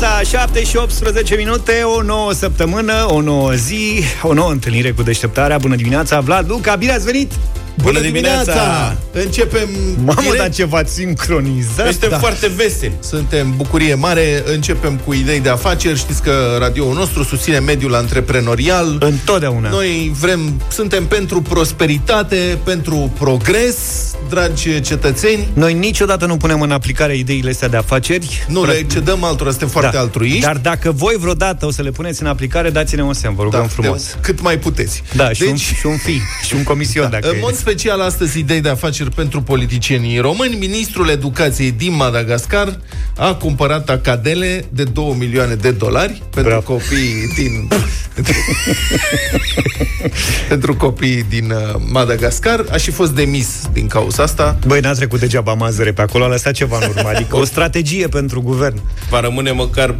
dimineața, 7 și 18 minute, o nouă săptămână, o nouă zi, o nouă întâlnire cu deșteptarea. Bună dimineața, Vlad, Luca, bine ați venit! Bună, Bună dimineața! dimineața! Începem Mamă, direct. dar ce v-ați sincronizat! Suntem da. foarte veseli. Suntem bucurie mare. Începem cu idei de afaceri. Știți că radioul nostru susține mediul antreprenorial. Întotdeauna. Noi vrem, suntem pentru prosperitate, pentru progres, dragi cetățeni. Noi niciodată nu punem în aplicare ideile astea de afaceri. Nu, le cedăm altora, suntem foarte da. altruiști. Dar dacă voi vreodată o să le puneți în aplicare, dați-ne un semn, vă rugăm da, frumos. cât mai puteți. Da, deci... și, un, și un fi, și un comision, da. dacă În mod special astăzi idei de afaceri pentru politicienii români. Ministrul Educației din Madagascar a cumpărat acadele de 2 milioane de dolari pentru Bravo. copiii din pentru copiii din uh, Madagascar. A și fost demis din cauza asta. Băi, n-a trecut degeaba mazăre pe acolo, a lăsat ceva în urmă. Adică o strategie pentru guvern. Va rămâne măcar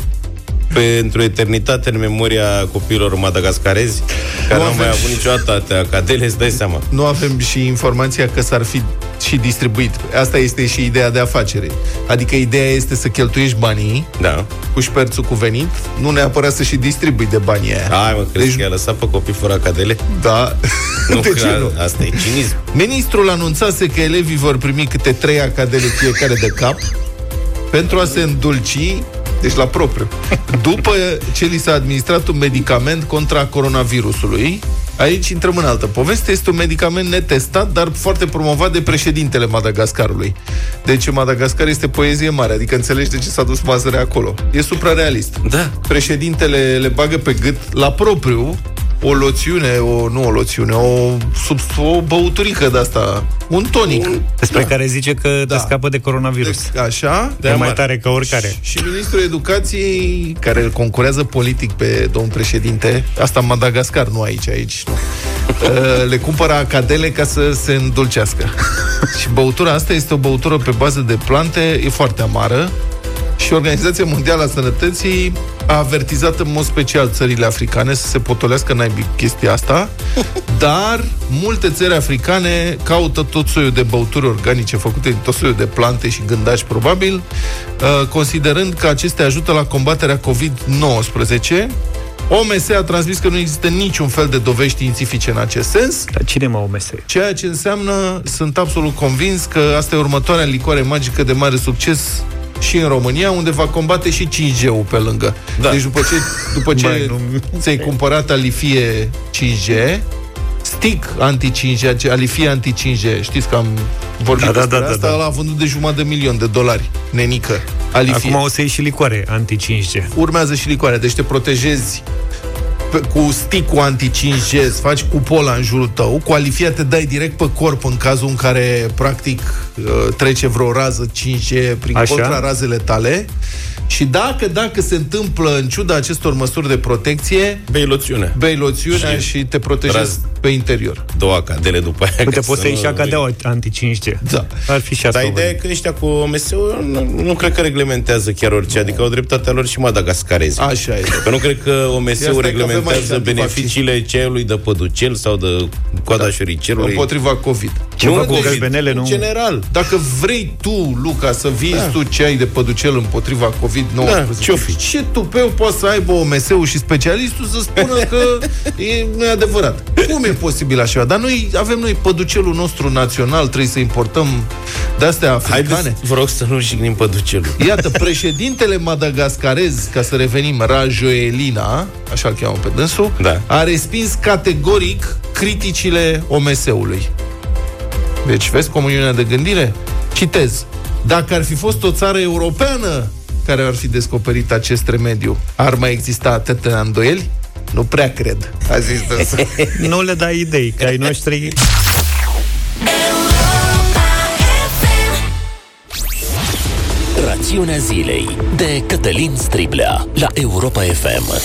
pentru eternitate în memoria copiilor madagascarezi care nu au mai avut niciodată atâtea cadele, îți dai seama. Nu avem și informația că s-ar fi și distribuit. Asta este și ideea de afacere. Adică ideea este să cheltuiești banii da. cu șperțul cuvenit, nu neapărat să și distribui de banii aia. Hai mă, crezi deci... că a lăsat pe copii fără cadele? Da. Nu, de ce nu? Asta e cinism. Ministrul anunțase că elevii vor primi câte trei acadele fiecare de cap pentru a se îndulci deci la propriu. După ce li s-a administrat un medicament contra coronavirusului, aici intrăm în altă poveste, este un medicament netestat, dar foarte promovat de președintele Madagascarului. Deci Madagascar este poezie mare, adică înțelegi de ce s-a dus mazăre acolo. E suprarealist. Da. Președintele le bagă pe gât la propriu o loțiune, o, nu o loțiune, o, sub, o băuturică de asta, un tonic. Un, despre da. care zice că da. te scapă de coronavirus. De, așa. De mai tare ca oricare. Și, și ministrul educației, care îl concurează politic pe domnul președinte, asta în Madagascar, nu aici, aici, nu. Uh, le cumpără acadele ca să se îndulcească. și băutura asta este o băutură pe bază de plante, e foarte amară, și Organizația Mondială a Sănătății a avertizat în mod special țările africane să se potolească naibii chestia asta, dar multe țări africane caută tot soiul de băuturi organice făcute din tot soiul de plante și gândași, probabil, uh, considerând că acestea ajută la combaterea COVID-19 OMS a transmis că nu există niciun fel de dovezi științifice în acest sens. Dar cine mă OMS? Ceea ce înseamnă, sunt absolut convins că asta e următoarea licoare magică de mare succes și în România, unde va combate și 5G-ul pe lângă. Da. Deci după ce, după ce Mai, nu... ți-ai cumpărat alifie 5G, stick anti-5G, alifie anti-5G, știți că am vorbit da, da despre da, da, asta, da, da. a vândut de jumătate de milion de dolari, nenică. Alifie. Acum o să iei și licoare anti-5G. Urmează și licoare, deci te protejezi cu stick anti-5G, îți faci cupola în jurul tău, cu alifia te dai direct pe corp în cazul în care, practic, uh, trece vreo rază 5G prin Așa? contra razele tale și dacă, dacă se întâmplă, în ciuda acestor măsuri de protecție, bei loțiune. Bei loțiunea și, și te protejezi raz pe interior. Două acadele după aia. Uite, poți să iei și acadeaua anti-5G. Da. Ar fi și asta. Dar ideea e că ăștia cu OMS-ul nu, nu cred că reglementează chiar orice, no. adică au dreptatea lor și madagascarezi. Așa e. Că nu cred că OMS-ul reglementează beneficiile ceaiului de păducel sau de coada da. șoricelului. Împotriva COVID. Ce nu, cu gălbenele, nu? În general. Dacă vrei tu, Luca, să vii da. tu ceai de păducel împotriva COVID, COVID-19. Da, ce fi? Ce tupeu poate să aibă OMS-ul și specialistul să spună că e, nu e adevărat? Cum e posibil așa? Dar noi avem noi păducelul nostru național, trebuie să importăm de-astea africane. Haideți, vă rog să nu jignim păducelul. Iată, președintele madagascarez, ca să revenim, Rajoelina, așa îl cheamă pe dânsul, da. a respins categoric criticile OMS-ului. Deci, vezi comuniunea de gândire? Citez. Dacă ar fi fost o țară europeană care ar fi descoperit acest remediu, ar mai exista atâtea îndoieli? Nu prea cred, a zis Nu le dai idei, că ai noștri... Rațiunea zilei de Cătălin Striblea la Europa FM.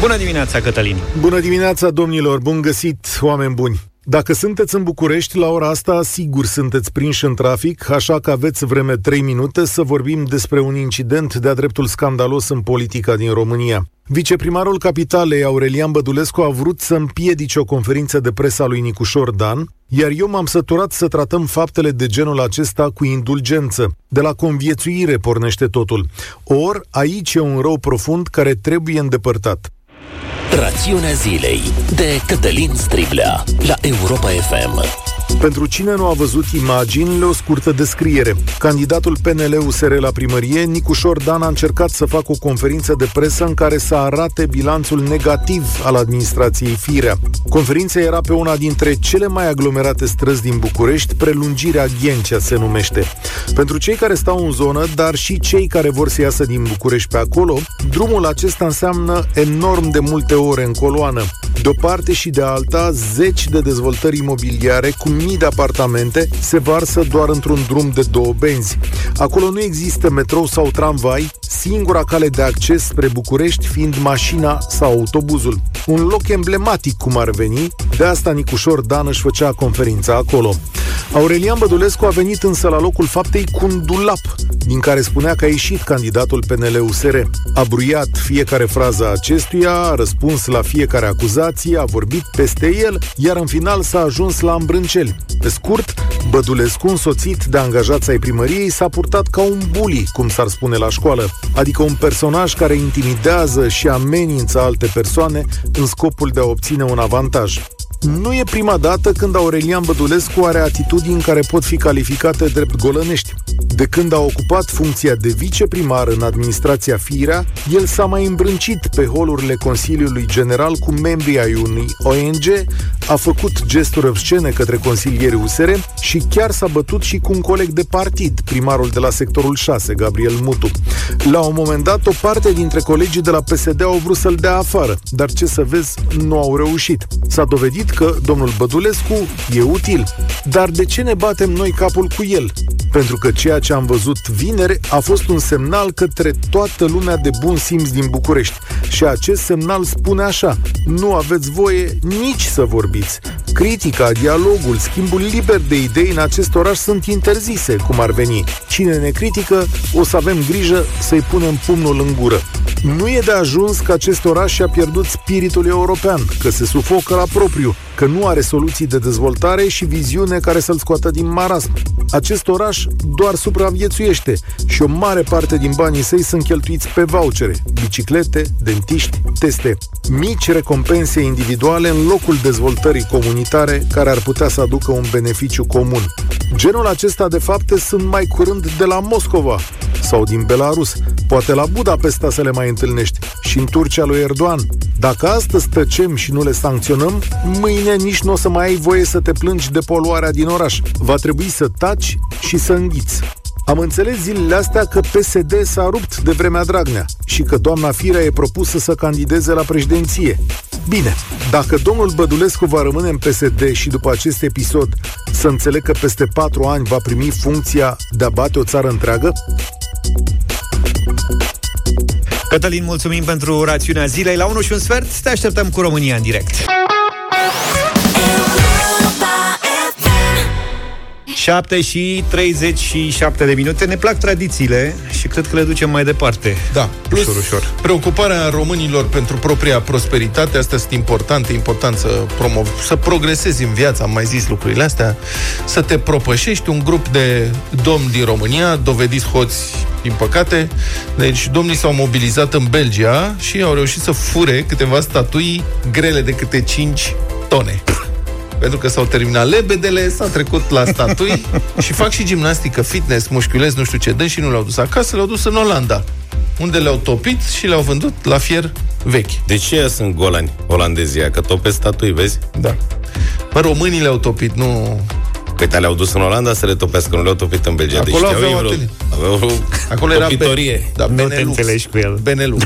Bună dimineața, Cătălin! Bună dimineața, domnilor! Bun găsit, oameni buni! Dacă sunteți în București, la ora asta, sigur sunteți prinși în trafic, așa că aveți vreme 3 minute să vorbim despre un incident de-a dreptul scandalos în politica din România. Viceprimarul Capitalei, Aurelian Bădulescu, a vrut să împiedice o conferință de presă a lui Nicușor Dan, Iar eu m-am săturat să tratăm faptele de genul acesta cu indulgență. De la conviețuire pornește totul. Or, aici e un rău profund care trebuie îndepărtat. Rațiunea zilei de Cătălin Striblea la Europa FM. Pentru cine nu a văzut imaginile, o scurtă descriere. Candidatul PNL-USR la primărie, Nicușor Dan, a încercat să facă o conferință de presă în care să arate bilanțul negativ al administrației Firea. Conferința era pe una dintre cele mai aglomerate străzi din București, prelungirea Ghencea se numește. Pentru cei care stau în zonă, dar și cei care vor să iasă din București pe acolo, drumul acesta înseamnă enorm de multe ore în coloană. De o parte și de alta, zeci de dezvoltări imobiliare cu mii de apartamente se varsă doar într-un drum de două benzi. Acolo nu există metrou sau tramvai, singura cale de acces spre București fiind mașina sau autobuzul. Un loc emblematic cum ar veni, de asta Nicușor Dan își făcea conferința acolo. Aurelian Bădulescu a venit însă la locul faptei cu un dulap, din care spunea că a ieșit candidatul PNL-USR. A bruiat fiecare frază acestuia, a răspuns la fiecare acuzație, a vorbit peste el, iar în final s-a ajuns la îmbrânceli. Pe scurt, Bădulescu, însoțit de angajați ai primăriei, s-a purtat ca un bully, cum s-ar spune la școală, adică un personaj care intimidează și amenință alte persoane în scopul de a obține un avantaj. Nu e prima dată când Aurelian Bădulescu are atitudini care pot fi calificate drept golănești. De când a ocupat funcția de viceprimar în administrația Firea, el s-a mai îmbrâncit pe holurile Consiliului General cu membrii ai unui ONG, a făcut gesturi obscene către consilierii USR și chiar s-a bătut și cu un coleg de partid, primarul de la sectorul 6, Gabriel Mutu. La un moment dat, o parte dintre colegii de la PSD au vrut să-l dea afară, dar ce să vezi, nu au reușit. S-a dovedit că domnul Bădulescu e util. Dar de ce ne batem noi capul cu el? Pentru că ceea ce am văzut vineri a fost un semnal către toată lumea de bun simț din București. Și acest semnal spune așa, nu aveți voie nici să vorbiți. Critica, dialogul, schimbul liber de idei în acest oraș sunt interzise, cum ar veni. Cine ne critică, o să avem grijă să-i punem pumnul în gură. Nu e de ajuns că acest oraș și-a pierdut spiritul european, că se sufocă la propriu, că nu are soluții de dezvoltare și viziune care să-l scoată din marasm. Acest oraș doar supraviețuiește și o mare parte din banii săi sunt cheltuiți pe vouchere, biciclete, dentiști, teste. Mici recompense individuale în locul dezvoltării comunitare care ar putea să aducă un beneficiu comun. Genul acesta de fapte sunt mai curând de la Moscova sau din Belarus, poate la Budapesta să le mai întâlnești și în Turcia lui Erdogan. Dacă astăzi tăcem și nu le sancționăm, mâine nici nu o să mai ai voie să te plângi de poluarea din oraș. Va trebui să taci și să înghiți. Am înțeles zilele astea că PSD s-a rupt de vremea Dragnea și că doamna Firea e propusă să candideze la președinție. Bine, dacă domnul Bădulescu va rămâne în PSD și după acest episod să înțeleg că peste patru ani va primi funcția de a bate o țară întreagă, Cătălin, mulțumim pentru rațiunea zilei. La 1 și un sfert te așteptăm cu România în direct. 7 și 37 de minute. Ne plac tradițiile și cred că le ducem mai departe. Da, plus ușor, ușor. preocuparea românilor pentru propria prosperitate, astea sunt importante, important să, promov, să progresezi în viață, am mai zis lucrurile astea, să te propășești un grup de domni din România, dovediți hoți, din păcate. Deci domnii s-au mobilizat în Belgia și au reușit să fure câteva statui grele de câte 5 tone pentru că s-au terminat lebedele, s-a trecut la statui și fac și gimnastică, fitness, mușchiulez, nu știu ce, dă și nu le-au dus acasă, le-au dus în Olanda, unde le-au topit și le-au vândut la fier vechi. De ce sunt golani, olandezia? Că topesc statui, vezi? Da. Mă, românii le-au topit, nu... Păi le-au dus în Olanda să le topească, nu le-au topit în Belgia. Acolo deci aveau, vreo, atelier. aveau Acolo era topitorie. Be- da, Nu te Benelux. înțelegi cu el. Benelux.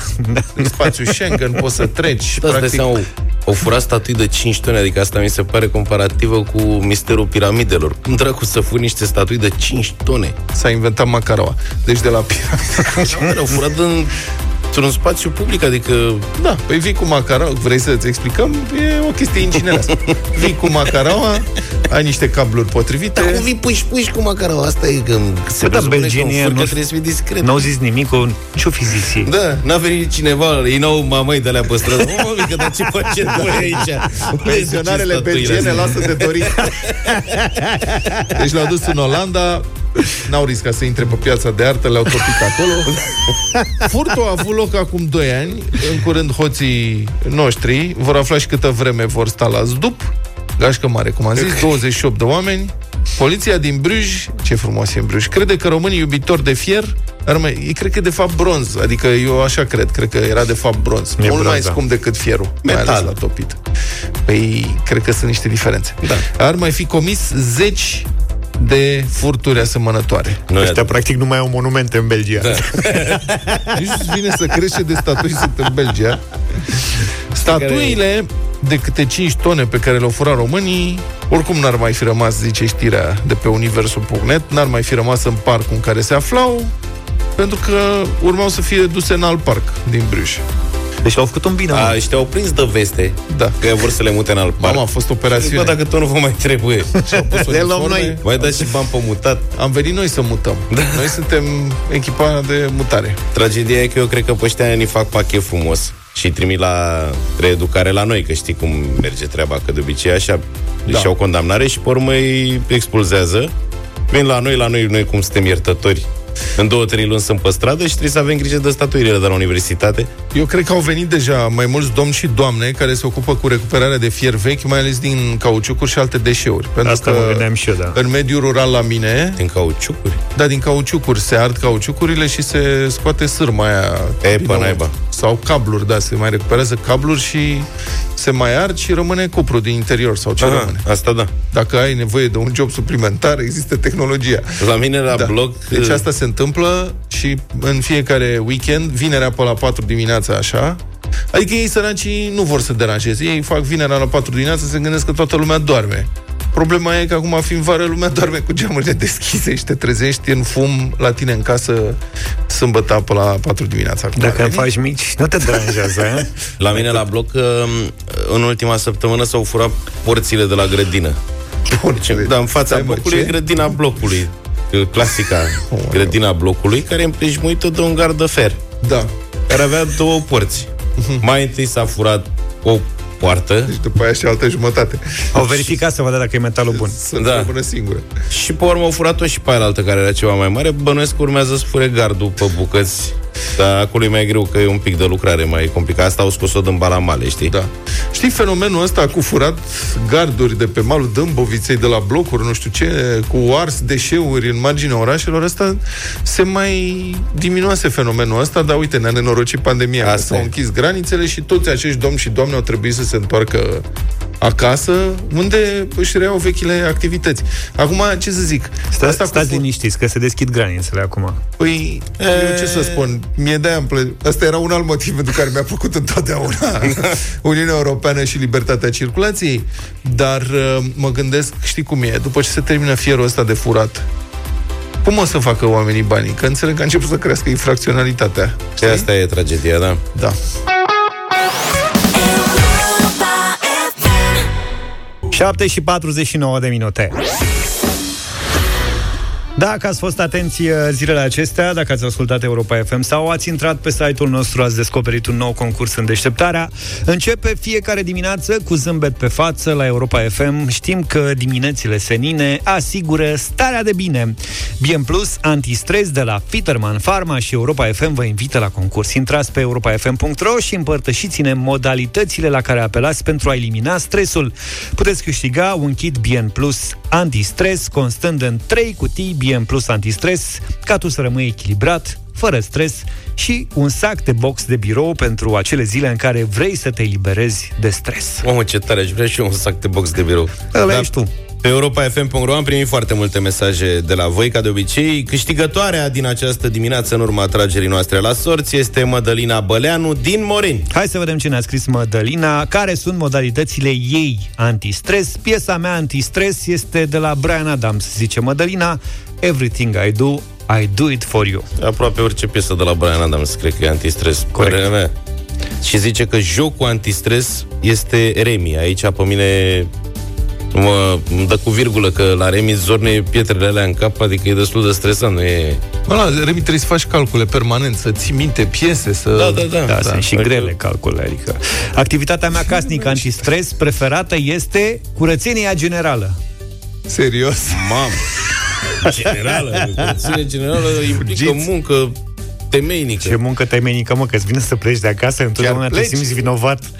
În spațiu Schengen poți să treci. Da, practic, seama, au, au furat statui de 5 tone, adică asta mi se pare comparativă cu misterul piramidelor. Cum dracu să furi niște statui de 5 tone? s-a inventat Macaraua. Deci de la piramide. Care au furat în, într-un spațiu public, adică Da, păi vii cu Macaraua, vrei să-ți explicăm? E o chestie inginerească. Vii cu Macaraua, ai niște cabluri potrivite. Dar cum vii puși, puși cu macarau? Asta e când se Bă, da, presupune că belgenii un furcă nu- trebuie să fie discret. N-au zis nimic, o... ce-o fi zis ei? Da, n-a venit cineva, ei n-au mamăi de alea pe stradă. Mă, mă, că dar ce faceți voi aici? Pensionarele Unde sunt belgiene statuile lasă de dorit. Deci l-au dus în Olanda, n-au riscat să intre pe piața de artă, le-au topit acolo. Furtul a avut loc acum 2 ani. În curând hoții noștri vor afla și câtă vreme vor sta la zdup. Gașcă mare, cum am zis, 28 de oameni. Poliția din Bruj, ce frumos e în Bruj, crede că românii iubitori de fier ar mai, ei cred că e de fapt bronz, adică eu așa cred, cred că era de fapt bronz, E mult mai bronz, da. scump decât fierul, mai Metal. ales la topit. Păi, cred că sunt niște diferențe. Da. Ar mai fi comis zeci de furturi asemănătoare. Nu e Ăștia practic nu mai au monumente în Belgia. Da. Nici nu vine să crește de statui sunt în Belgia. Statuile de câte 5 tone pe care le-au furat românii, oricum n-ar mai fi rămas, zice știrea de pe universul.net, n-ar mai fi rămas în parcul în care se aflau, pentru că urmau să fie duse în alt parc din Bruj. Deci au făcut un bine. A, mă. ăștia au prins de veste Da. Că vor să le mute în alt parc Mama, a fost Bă, operațiune. dacă tot nu vă mai trebuie Și-au pus Le luăm uniforme. noi. Mai dați și bani pe mutat Am venit noi să mutăm. Da. Noi suntem echipa de mutare. Tragedia e că eu cred că pe ăștia ne fac pachet frumos și îi trimit la reeducare la noi, că știi cum merge treaba, că de obicei așa Da. da. și au condamnare și pe urmă îi expulzează. Vin la noi, la noi, noi cum suntem iertători. În două, trei luni sunt pe stradă și trebuie să avem grijă de statuile de la universitate. Eu cred că au venit deja mai mulți domni și doamne care se ocupă cu recuperarea de fier vechi, mai ales din cauciucuri și alte deșeuri. Pentru Asta că mă gândeam și eu, da. în mediul rural la mine, Din cauciucuri. da, din cauciucuri, se ard cauciucurile și se scoate sârma aia. E, din pe nou. naiba. Sau cabluri, da, se mai recuperează cabluri și se mai ard și rămâne cupru din interior sau ce Aha, rămâne. asta da. Dacă ai nevoie de un job suplimentar, există tehnologia. La mine la Da. bloc... Deci asta se întâmplă și în fiecare weekend, vinerea pe la 4 dimineața așa, Adică ei săracii nu vor să deranjeze. Ei fac vinerea la 4 dimineața, se gândesc că toată lumea doarme. Problema e că acum, fiind vară, lumea doarme cu geamurile deschise și te trezești în fum la tine în casă sâmbătă pe la 4 dimineața. Acum Dacă ar îmi veni. faci mici, nu te deranjează, eh? La mine la bloc, uh, în ultima săptămână s-au furat porțile de la grădină. Porțile. Da, în fața Stai, mă, blocului ce? e grădina blocului. Uh, Clasica Oh, grădina blocului, care e împrejmuită de un gard de fer, Da. care avea două porți. Mai întâi s-a furat o poartă Deci după aia și altă jumătate. Au verificat să vadă dacă e metalul bun. Să Da. da. rămână singură. și pe urmă au furat-o și pe aia altă care era ceva mai mare. Bănuiesc că urmează să fure gardul pe bucăți. Dar acolo e mai greu că e un pic de lucrare mai complicat. Asta au scos-o din balamale, știi? Da. Știi fenomenul ăsta cu furat garduri de pe malul Dâmboviței, de la blocuri, nu știu ce, cu ars deșeuri în marginea orașelor, ăsta se mai diminuase fenomenul ăsta, dar uite, ne-a nenorocit pandemia. Asta Asta S-au e. închis granițele și toți acești domni și doamne au trebuit să se întoarcă acasă, unde își reiau vechile activități. Acum, ce să zic? Sta, Asta cu stați fu- liniștiți, că se deschid granițele acum. Păi, eu ce să spun, mie de-aia îmi plă... Asta era un alt motiv pentru care mi-a plăcut întotdeauna Uniunea Europeană și libertatea circulației, dar uh, mă gândesc, știi cum e, după ce se termină fierul ăsta de furat, cum o să facă oamenii banii? Că înțeleg că a început să crească infracționalitatea. Și asta e tragedia, da. Da. 7 și 49 de minute. Dacă ați fost atenți uh, zilele acestea, dacă ați ascultat Europa FM sau ați intrat pe site-ul nostru, ați descoperit un nou concurs în deșteptarea. Începe fiecare dimineață cu zâmbet pe față la Europa FM. Știm că diminețile senine asigură starea de bine. Bien Plus, antistres de la Fitterman Pharma și Europa FM vă invită la concurs. Intrați pe europafm.ro și împărtășiți-ne modalitățile la care apelați pentru a elimina stresul. Puteți câștiga un kit Bien Plus antistres constând în 3 cutii Bien Plus antistres ca tu să rămâi echilibrat, fără stres și un sac de box de birou pentru acele zile în care vrei să te eliberezi de stres. Mamă, ce tare, aș vrea și eu un sac de box de birou. Ăla Da. ești tu. Pe europa.fm.ro am primit foarte multe mesaje de la voi, ca de obicei. Câștigătoarea din această dimineață, în urma atragerii noastre la sorți, este Mădălina Băleanu din Moreni. Hai să vedem ce ne-a scris Mădălina, care sunt modalitățile ei antistres. Piesa mea antistres este de la Brian Adams, zice Mădălina, Everything I do, I do it for you. Aproape orice piesă de la Brian Adams, cred că e antistres. Corect. Părerea mea. Și zice că jocul antistres este Remi. Aici, pe mine, Mă îmi dă cu virgulă că la Remi zorne pietrele alea în cap, adică e destul de stresant, nu e... Ăla, Remi, trebuie să faci calcule permanent, să ții minte piese, să... Da, da, da. Da, da sunt și Adică- grele calculele. Adică. Activitatea mea casnică antistres preferată este curățenia generală. Serios? Mamă! Generală, curățenie generală implică Fugiți. muncă temeinică. Ce muncă temenică, mă, că îți vine să pleci de acasă, întotdeauna te pleci? simți vinovat.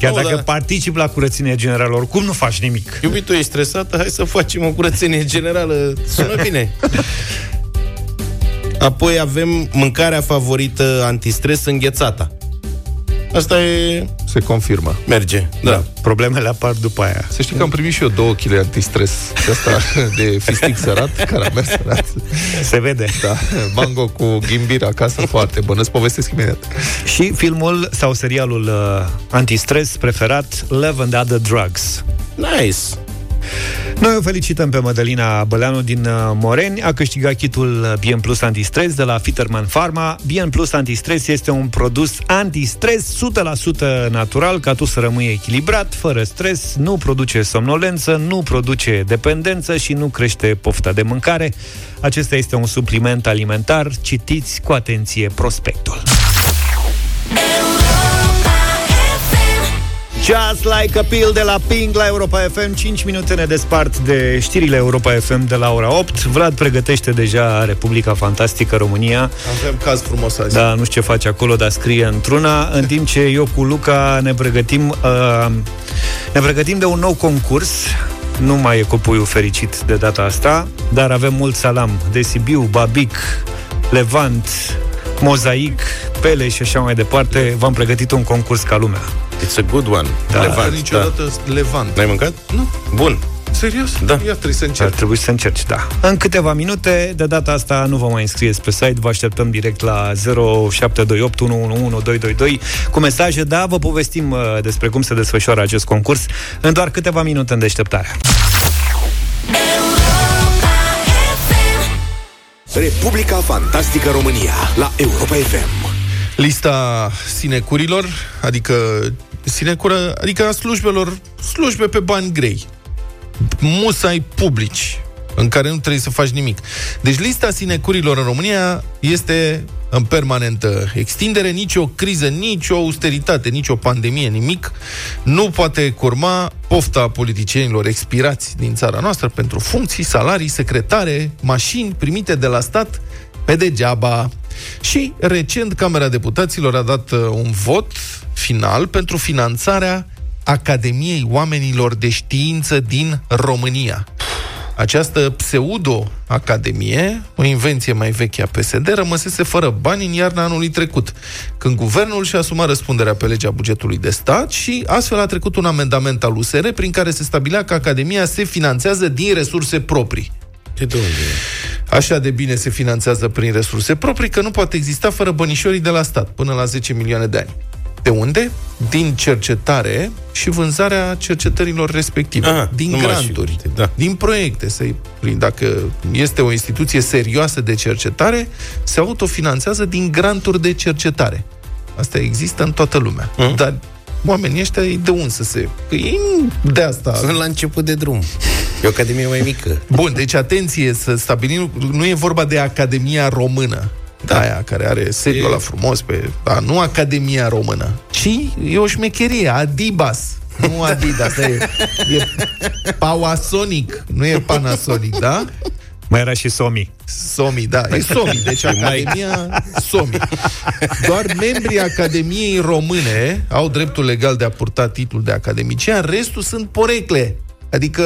Chiar Nu, dacă da. participi la curățenia generală, oricum nu faci nimic. Iubitul, ești stresată? Hai să facem o curățenie generală. Sună bine. Apoi avem mâncarea favorită antistres înghețata. Asta e... Se confirmă. merge. Da. da. Problemele apar după aia. Să știi că am primit și eu două kg antistres de asta de fistic sărat, caramel sărat. Se vede. Da, mango cu ghimbir acasă, foarte bun. Îți povestesc imediat. Și filmul sau serialul uh, antistres preferat, Love and Other Drugs. Nice. Noi o felicităm pe Mădălina Băleanu din uh, Moreni. A câștigat kitul Bien Plus Antistres de la Fiterman Pharma. Bien Plus Antistres este un produs antistres 100% natural, ca tu să rămâi echilibrat, fără stres, nu produce somnolență, nu produce dependență și nu crește pofta de mâncare. Acesta este un supliment alimentar. Citiți cu atenție prospectul. Just Like a Pill de la Pink la Europa FM 5 minute ne despart de știrile Europa FM de la ora 8 Vlad pregătește deja Republica Fantastică România. Avem caz frumos azi. Da, nu știu ce face acolo, dar scrie într-una. În timp ce eu cu Luca ne pregătim uh, Ne pregătim de un nou concurs. Nu mai e copuiul fericit de data asta, dar avem mult salam. De Sibiu, Babic, Levant, Mozaic, Pele și așa mai departe. V-am pregătit un concurs ca lumea. It's a good one. Da, Levant, Niciodată Levant. Da. N-ai mâncat? Nu. Bun. Serios? Da. Ia trebuie să Ar încerc. trebui să încerci, da. În câteva minute, de data asta nu vă mai înscrieți pe site, vă așteptăm direct la 0728 111 222 cu mesaje, da, vă povestim uh, despre cum se desfășoară acest concurs în doar câteva minute în deșteptarea. Republica Fantastică România la Europa FM. Lista sinecurilor, adică sinecură, adică a slujbelor, slujbe pe bani grei. Musai publici, în care nu trebuie să faci nimic. Deci lista sinecurilor în România este în permanentă extindere, nicio criză, nicio austeritate, nicio pandemie, nimic nu poate curma pofta politicienilor expirați din țara noastră pentru funcții, salarii, secretare, mașini primite de la stat pe degeaba. Și recent Camera Deputaților a dat uh, un vot final pentru finanțarea Academiei Oamenilor de Știință din România. Această pseudo-academie, o invenție mai veche a PSD, rămăsese fără bani în iarna anului trecut, când guvernul și-a asumat răspunderea pe legea bugetului de stat și astfel a trecut un amendament al USR prin care se stabilea că Academia se finanțează din resurse proprii. De unde? Așa de bine se finanțează prin resurse proprii că nu poate exista fără bănișorii de la stat, până la 10 milioane de ani. De unde? Din cercetare și vânzarea cercetărilor respective. Aha, din nu m-aș fi granturi, gândit, da. din proiecte. Să dacă este o instituție serioasă de cercetare, se autofinanțează din granturi de cercetare. Asta există în toată lumea. Mhm. Dar oamenii ăștia, de unde să se... Că ei nu de asta... Sunt la început de drum. E o academie mai mică. Bun, deci atenție să stabilim, nu e vorba de Academia Română, da. aia care are sediul E- la frumos pe, da, nu Academia Română, ci e o șmecherie, Adibas. Nu Adidas, e, e Pawasonic, nu e Panasonic, da? Mai era și Somi. Somi, da, e Somi, deci Academia Somi. Doar membrii Academiei Române au dreptul legal de a purta titlul de academician, restul sunt porecle. Adică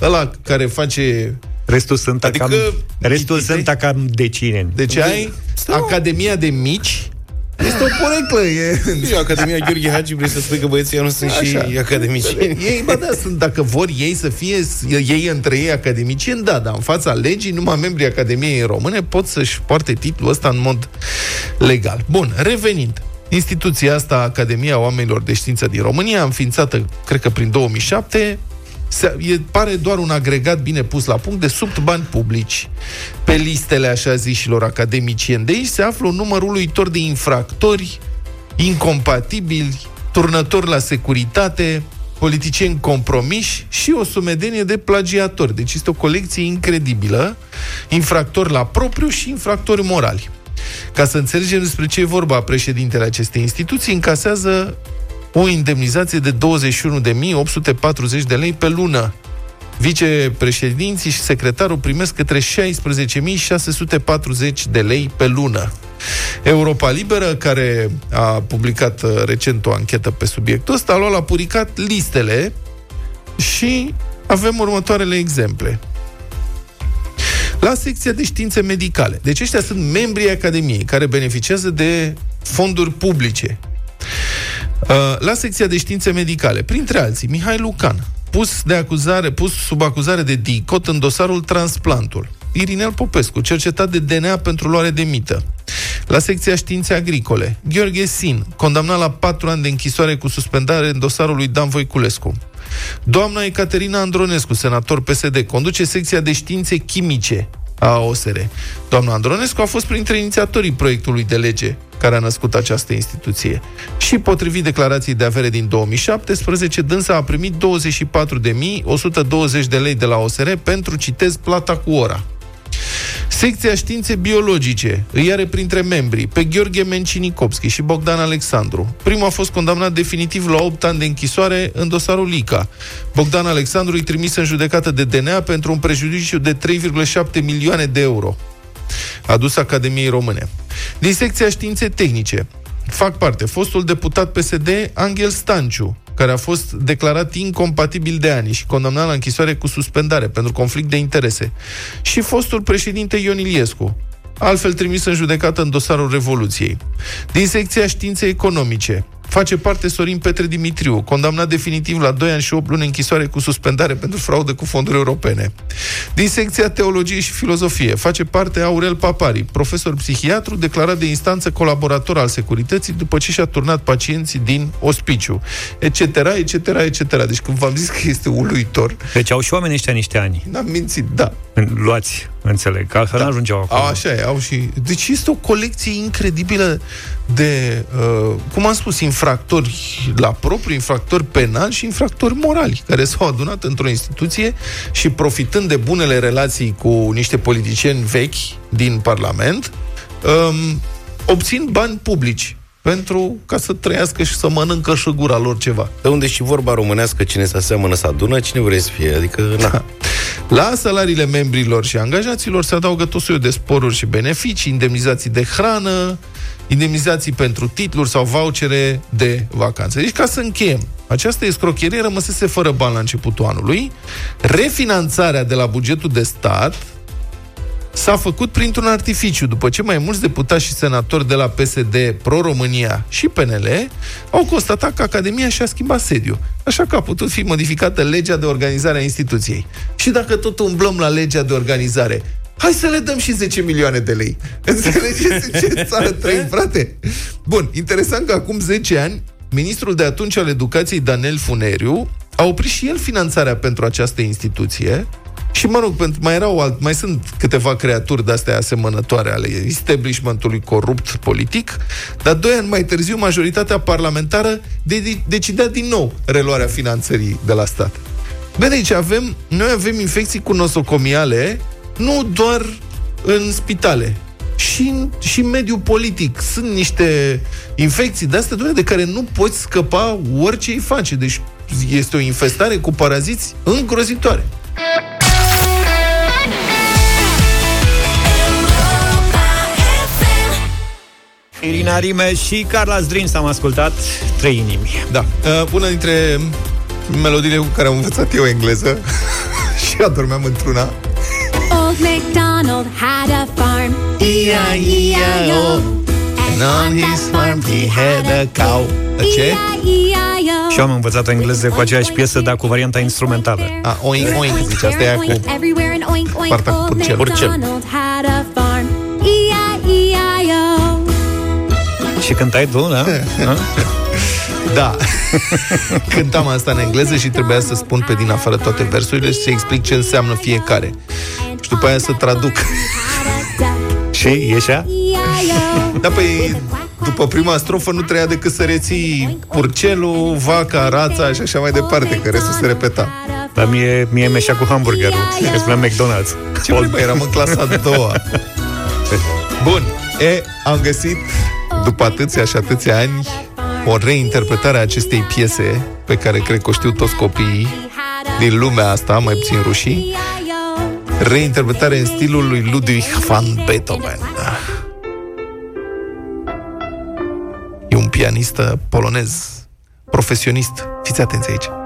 ăla care face Restul sunt Adică, cam, restul ghicite? sunt cam decineni. Deci ai Academia de Mici, este o poreclă. E... E Academia Gheorghe Hagi, vrei să spui că băieții nu sunt și Așa. academicieni? Ei, bă, da, sunt, dacă vor ei să fie ei între ei academicieni, da, dar în fața legii, numai membrii Academiei Române pot să-și poarte titlul ăsta în mod legal. Bun, revenind. Instituția asta, Academia Oamenilor de Știință din România, înființată, cred că prin 2007, se, e, pare doar un agregat bine pus la punct de sub bani publici. Pe listele așa zișilor academicieni de aici se află un număr uluitor de infractori incompatibili, turnători la securitate, politicieni compromiși și o sumedenie de plagiatori. Deci este o colecție incredibilă, infractori la propriu și infractori morali. Ca să înțelegem despre ce e vorba, președintele acestei instituții încasează o indemnizație de 21.840 de lei pe lună. Vicepreședinții și secretarul primesc către 16.640 de lei pe lună. Europa Liberă, care a publicat uh, recent o anchetă pe subiectul ăsta, a luat la puricat listele și avem următoarele exemple. La secția de științe medicale. Deci ăștia sunt membrii Academiei care beneficiază de fonduri publice. Uh, la secția de științe medicale, printre alții, Mihai Lucan, pus, de acuzare, pus sub acuzare de DICOT în dosarul Transplantul. Irinel Popescu, cercetat de DNA pentru luare de mită. La secția științe agricole, Gheorghe Sin, condamnat la patru ani de închisoare cu suspendare în dosarul lui Dan Voiculescu. Doamna Ecaterina Andronescu, senator PSD, conduce secția de științe chimice a OSR. Doamna Andronescu a fost printre inițiatorii proiectului de lege care a născut această instituție. Și potrivit declarației de avere din 2017, dânsa a primit 24.120 de lei de la OSR pentru, citez, plata cu ora. Secția Științe Biologice îi are printre membri pe Gheorghe Mencinikovski și Bogdan Alexandru. Primul a fost condamnat definitiv la 8 ani de închisoare în dosarul Lica. Bogdan Alexandru îi trimis în judecată de DNA pentru un prejudiciu de 3,7 milioane de euro adus Academiei Române. Din secția științe tehnice fac parte fostul deputat PSD Angel Stanciu, care a fost declarat incompatibil de ani și condamnat la închisoare cu suspendare pentru conflict de interese, și fostul președinte Ion Iliescu, altfel trimis în judecată în dosarul Revoluției. Din secția științe economice, face parte Sorin Petre Dimitriu, condamnat definitiv la 2 ani și 8 luni închisoare cu suspendare pentru fraudă cu fonduri europene. Din secția Teologie și Filozofie face parte Aurel Papari, profesor psihiatru declarat de instanță colaborator al securității după ce și-a turnat pacienții din ospiciu, etc., etc., etc. Deci când v-am zis că este uluitor... Deci au și oamenii ăștia niște ani. N-am mințit, da. Luați, înțeleg, că altfel da. n-ajungeau acolo. A, așa e, au și... Deci este o colecție incredibilă de, uh, cum am spus, infractori la propriu, infractori penali și infractori morali, care s-au adunat într-o instituție și profitând de bunele relații cu niște politicieni vechi din Parlament, um, obțin bani publici pentru ca să trăiască și să mănâncă și gura lor ceva. De unde și vorba românească, cine se aseamănă să adună, cine vrei să fie, adică, na. La salariile membrilor și angajaților se adaugă tot soiul de sporuri și beneficii, indemnizații de hrană, indemnizații pentru titluri sau vouchere de vacanță. Deci, ca să încheiem, această escrocherie rămăsese fără bani la începutul anului. Refinanțarea de la bugetul de stat s-a făcut printr-un artificiu, după ce mai mulți deputați și senatori de la PSD, Pro-România și PNL au constatat că Academia și-a schimbat sediu, așa că a putut fi modificată legea de organizare a instituției. Și dacă tot umblăm la legea de organizare, Hai să le dăm și 10 milioane de lei. Înțelegeți ce țară trăim, frate? Bun, interesant că acum 10 ani, ministrul de atunci al educației, Daniel Funeriu, a oprit și el finanțarea pentru această instituție și, mă rog, pentru, mai erau alt, mai sunt câteva creaturi de-astea asemănătoare ale establishmentului corupt politic, dar doi ani mai târziu majoritatea parlamentară de- de- decidea din nou reluarea finanțării de la stat. Bine, deci avem, noi avem infecții cu nosocomiale nu doar în spitale, și în, și în mediul politic. Sunt niște infecții de astea de care nu poți scăpa orice îi face. Deci este o infestare cu paraziți îngrozitoare. Irina Rime și Carla Dreams am ascultat Trei inimi. Da. Uh, una dintre melodiile cu care am învățat eu engleză și adormeam într-una Old MacDonald had a farm. E-I-E-I-O. And on his farm he had a cow. Ce? E-I-E-I-O. Și eu am învățat engleză cu aceeași piesă, dar cu varianta instrumentală. A, oink, oink, zice, asta e cu... Everywhere and oink, oink, Partea cu old purcel. Și cântai tu, da? Da? Da. Cântam asta în engleză și trebuia să spun pe din afară toate versurile și să explic ce înseamnă fiecare. Și după aia să traduc. Și ieșea? E-I-O. Da, păi după prima strofă nu treia decât să reții purcelul, vaca, rața și așa mai departe, că restul se repeta. Dar mie, mie meșea cu hamburgerul, că spunea McDonald's. Ce vrei, eram în clasa a doua. Bun, e, am găsit, după atâția și atâția ani, o reinterpretare a acestei piese, pe care cred că o știu toți copiii din lumea asta, mai puțin rușii, reinterpretare în stilul lui Ludwig van Beethoven. E un pianist polonez, profesionist. Fiți atenți aici.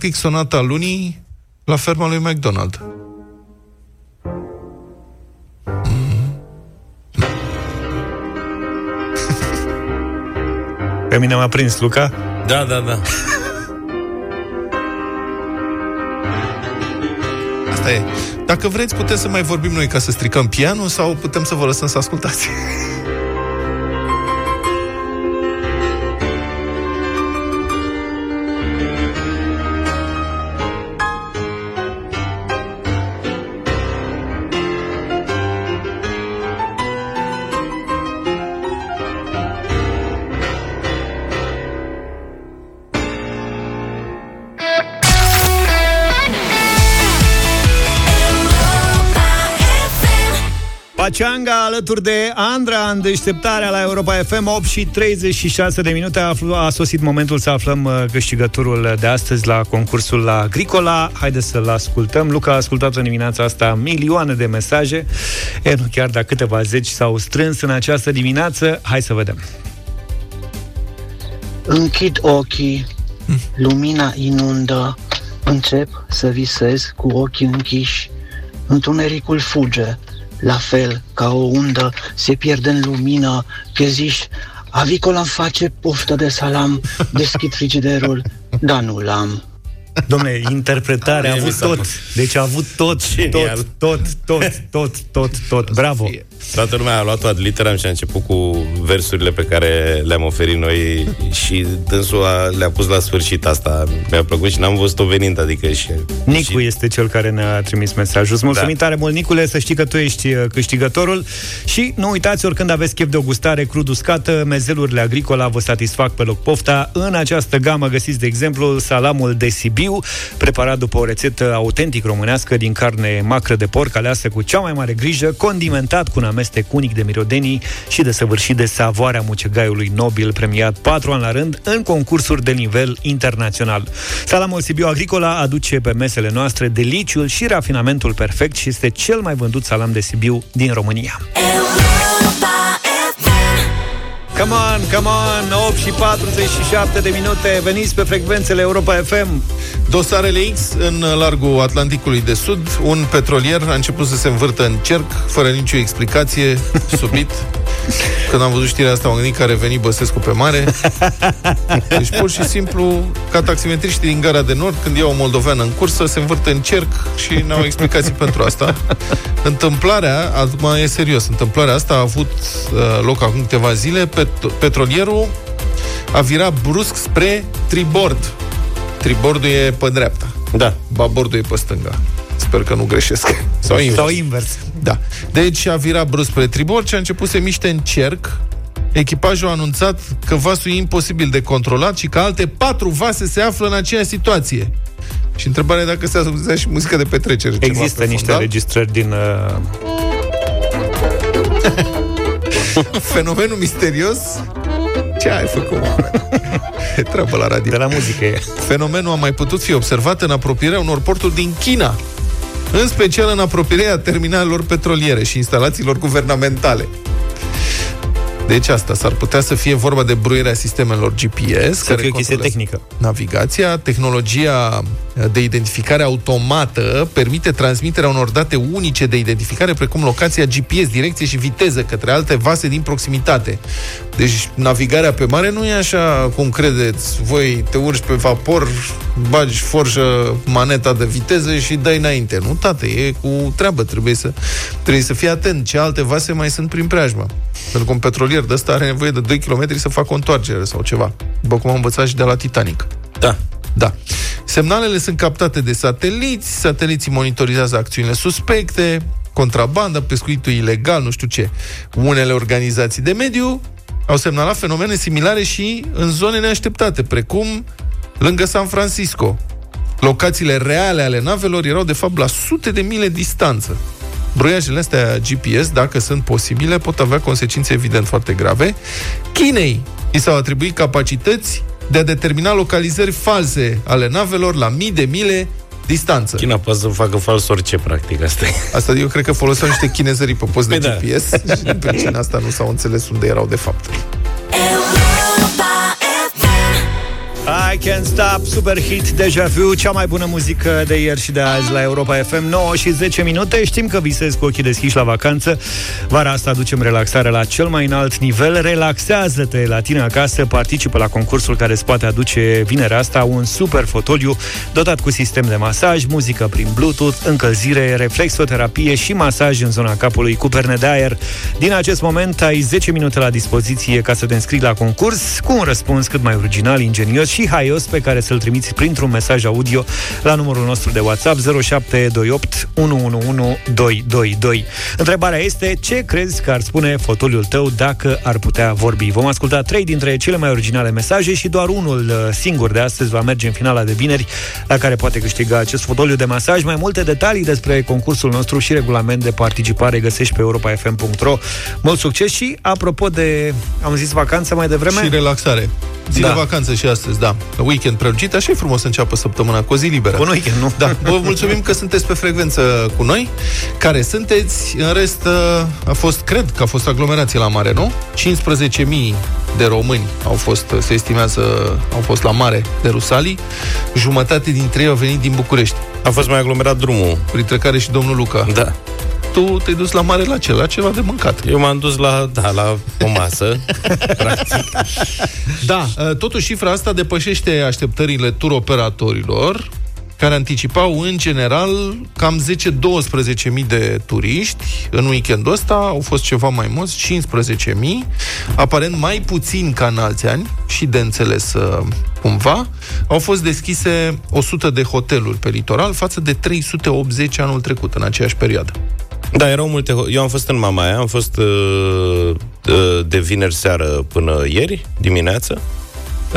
Practic, sonata lunii la ferma lui McDonald. Pe mine m-a prins Luca. Da, da, da. Asta e. Dacă vreți, putem să mai vorbim noi ca să stricăm pianul sau putem să vă lăsăm să ascultați. Paceanga alături de Andra în deșteptarea la Europa FM 8 și 36 de minute a, aflu- a sosit momentul să aflăm uh, câștigătorul de astăzi la concursul la Agricola. Haideți să-l ascultăm. Luca a ascultat în dimineața asta milioane de mesaje. E, nu chiar dacă câteva zeci s-au strâns în această dimineață. Hai să vedem. Închid ochii, lumina inundă, încep să visez cu ochii închiși. Întunericul fuge, la fel ca o undă se pierde în lumină, pierziși, avicola îmi face poftă de salam, deschid frigiderul, dar nu l-am. Domne, interpretarea a Mie mi avut s-a tot. părut Deci a avut tot, Genial. tot, tot, tot, tot, tot, tot. Bravo! Toată lumea a luat-o ad literam și a început cu versurile pe care le-am oferit noi și dânsul a, le-a pus la sfârșit asta. Mi-a plăcut și n-am văzut-o venind, adică și... Nicu și... este cel care ne-a trimis mesajul. Îți mulțumim Da. tare mult, Nicule, să știi că tu ești uh, câștigătorul și nu uitați, oricând aveți chef de o gustare crud uscată, mezelurile agricola vă satisfac pe loc pofta. În această gamă găsiți, de exemplu, salamul de Sibiu, preparat după o rețetă autentic românească din carne macră de porc aleasă cu cea mai mare grijă, condimentat cu un amestec unic de mirodenii și desăvârșit de savoarea mucegaiului nobil premiat patru ani la rând în concursuri de nivel internațional. Salamul Sibiu Agricola aduce pe mesele noastre deliciul și rafinamentul perfect și este cel mai vândut salam de Sibiu din România. Come on, come on, 8 și 47 de minute, veniți pe frecvențele Europa FM. Dosarele X în largul Atlanticului de Sud, un petrolier a început să se învârtă în cerc, fără nicio explicație, subit. Când am văzut știrea asta, am gândit că a revenit Băsescu pe mare. Deci, pur și simplu, ca taximetriștii din Gara de Nord, când iau o moldoveană în cursă, se învârte în cerc și n-au explicații pentru asta. Întâmplarea, acum e serios, întâmplarea asta a avut uh, loc acum câteva zile. Pet- petrolierul a virat brusc spre tribord. Tribordul e pe dreapta. Da. Babordul e pe stânga. Sper că nu greșesc. Sau invers. Sau invers. Da. Deci a virat brusc spre tribord și a început să se miște în cerc. Echipajul a anunțat că vasul e imposibil de controlat și că alte patru vase se află în aceeași situație. Și întrebarea e dacă se ascultă și muzică de petrecere. ceva Există pe niște fundal. registrări din... Uh, Fenomenul misterios ce ai făcut, mă? E treabă la radio. de la muzică e. Fenomenul a mai putut fi observat în apropierea unor porturi din China, în special în apropierea terminalelor petroliere și instalațiilor guvernamentale. Deci asta, s-ar putea să fie vorba de bruierea sistemelor GPS, Să fie o chestie controlează tehnică. navigația. Tehnologia de identificare automată permite transmiterea unor date unice de identificare, precum locația GPS, direcție și viteză către alte vase din proximitate. Deci navigarea pe mare nu e așa cum credeți. Voi te urci pe vapor, bagi forjă maneta de viteză și dai înainte. Nu, tată, e cu treabă. Trebuie să, trebuie să fii atent ce alte vase mai sunt prin preajmă. Pentru că un petrolier de ăsta are nevoie de 2 km să facă o întoarcere sau ceva. După cum am învățat și de la Titanic. Da. Da. Semnalele sunt captate de sateliți, sateliții monitorizează acțiunile suspecte, contrabandă, pescuitul ilegal, nu știu ce. Unele organizații de mediu au semnalat fenomene similare și în zone neașteptate, precum lângă San Francisco. Locațiile reale ale navelor erau de fapt la sute de mile distanță. Broiajele astea GPS, dacă sunt posibile, pot avea consecințe evident foarte grave. Chinei i s-au atribuit capacități de a determina localizări false ale navelor la mii de mile distanță. China poate să facă fals orice, practic, asta e. Asta eu cred că foloseau niște chinezării pe post de Păi da. GPS și din pricina asta nu s-au înțeles unde erau de fapt. I Can't Stop, super hit, deja vu, cea mai bună muzică de ieri și de azi la Europa FM, 9 și 10 minute. Știm că visezi cu ochii deschiși la vacanță. Vara asta aducem relaxare la cel mai înalt nivel. Relaxează-te la tine acasă, participă la concursul care îți poate aduce vinerea asta un super fotoliu dotat cu sistem de masaj, muzică prin Bluetooth, încălzire, reflexoterapie și masaj în zona capului cu perne de aer. Din acest moment ai 10 minute la dispoziție ca să te înscrii la concurs cu un răspuns cât mai original, ingenios și haios pe care să-l trimiți printr-un mesaj audio la numărul nostru de WhatsApp 0728 111222. Întrebarea este ce crezi că ar spune fotoliul tău dacă ar putea vorbi? Vom asculta trei dintre cele mai originale mesaje și doar unul uh, singur de astăzi va merge în finala de vineri la care poate câștiga acest fotoliu de masaj. Mai multe detalii despre concursul nostru și regulament de participare găsești pe europafm.ro. Mult succes și apropo de, am zis vacanță mai devreme, Și relaxare. Zi Da. de vacanță și astăzi, da. Weekend prelungit, așa e frumos să înceapă săptămâna cu o zi liberă. Bun weekend, nu? Da, vă mulțumim că sunteți pe frecvență cu noi, care sunteți. În rest, a fost, cred că a fost aglomerație la mare, nu? 15.000 de români au fost, se estimează, au fost la mare de Rusalii. Jumătate dintre ei au venit din București, A fost mai aglomerat drumul. printre care și domnul Luca. Da. Tu te-ai dus la mare la ce? La ceva de mâncat. Eu m-am dus la, da, la o masă. practic. Da, uh, totuși cifra asta depășește așteptările turoperatorilor, care anticipau în general cam 10-12.000 de turiști. În weekendul ăsta au fost ceva mai mulți, 15.000, aparent mai puțin ca în alți ani și de înțeles uh, cumva. Au fost deschise 100 de hoteluri pe litoral față de 380 anul trecut în aceeași perioadă. Da, erau multe... ho- Eu am fost în Mamaia, am fost uh, uh, de vineri seară până ieri dimineață.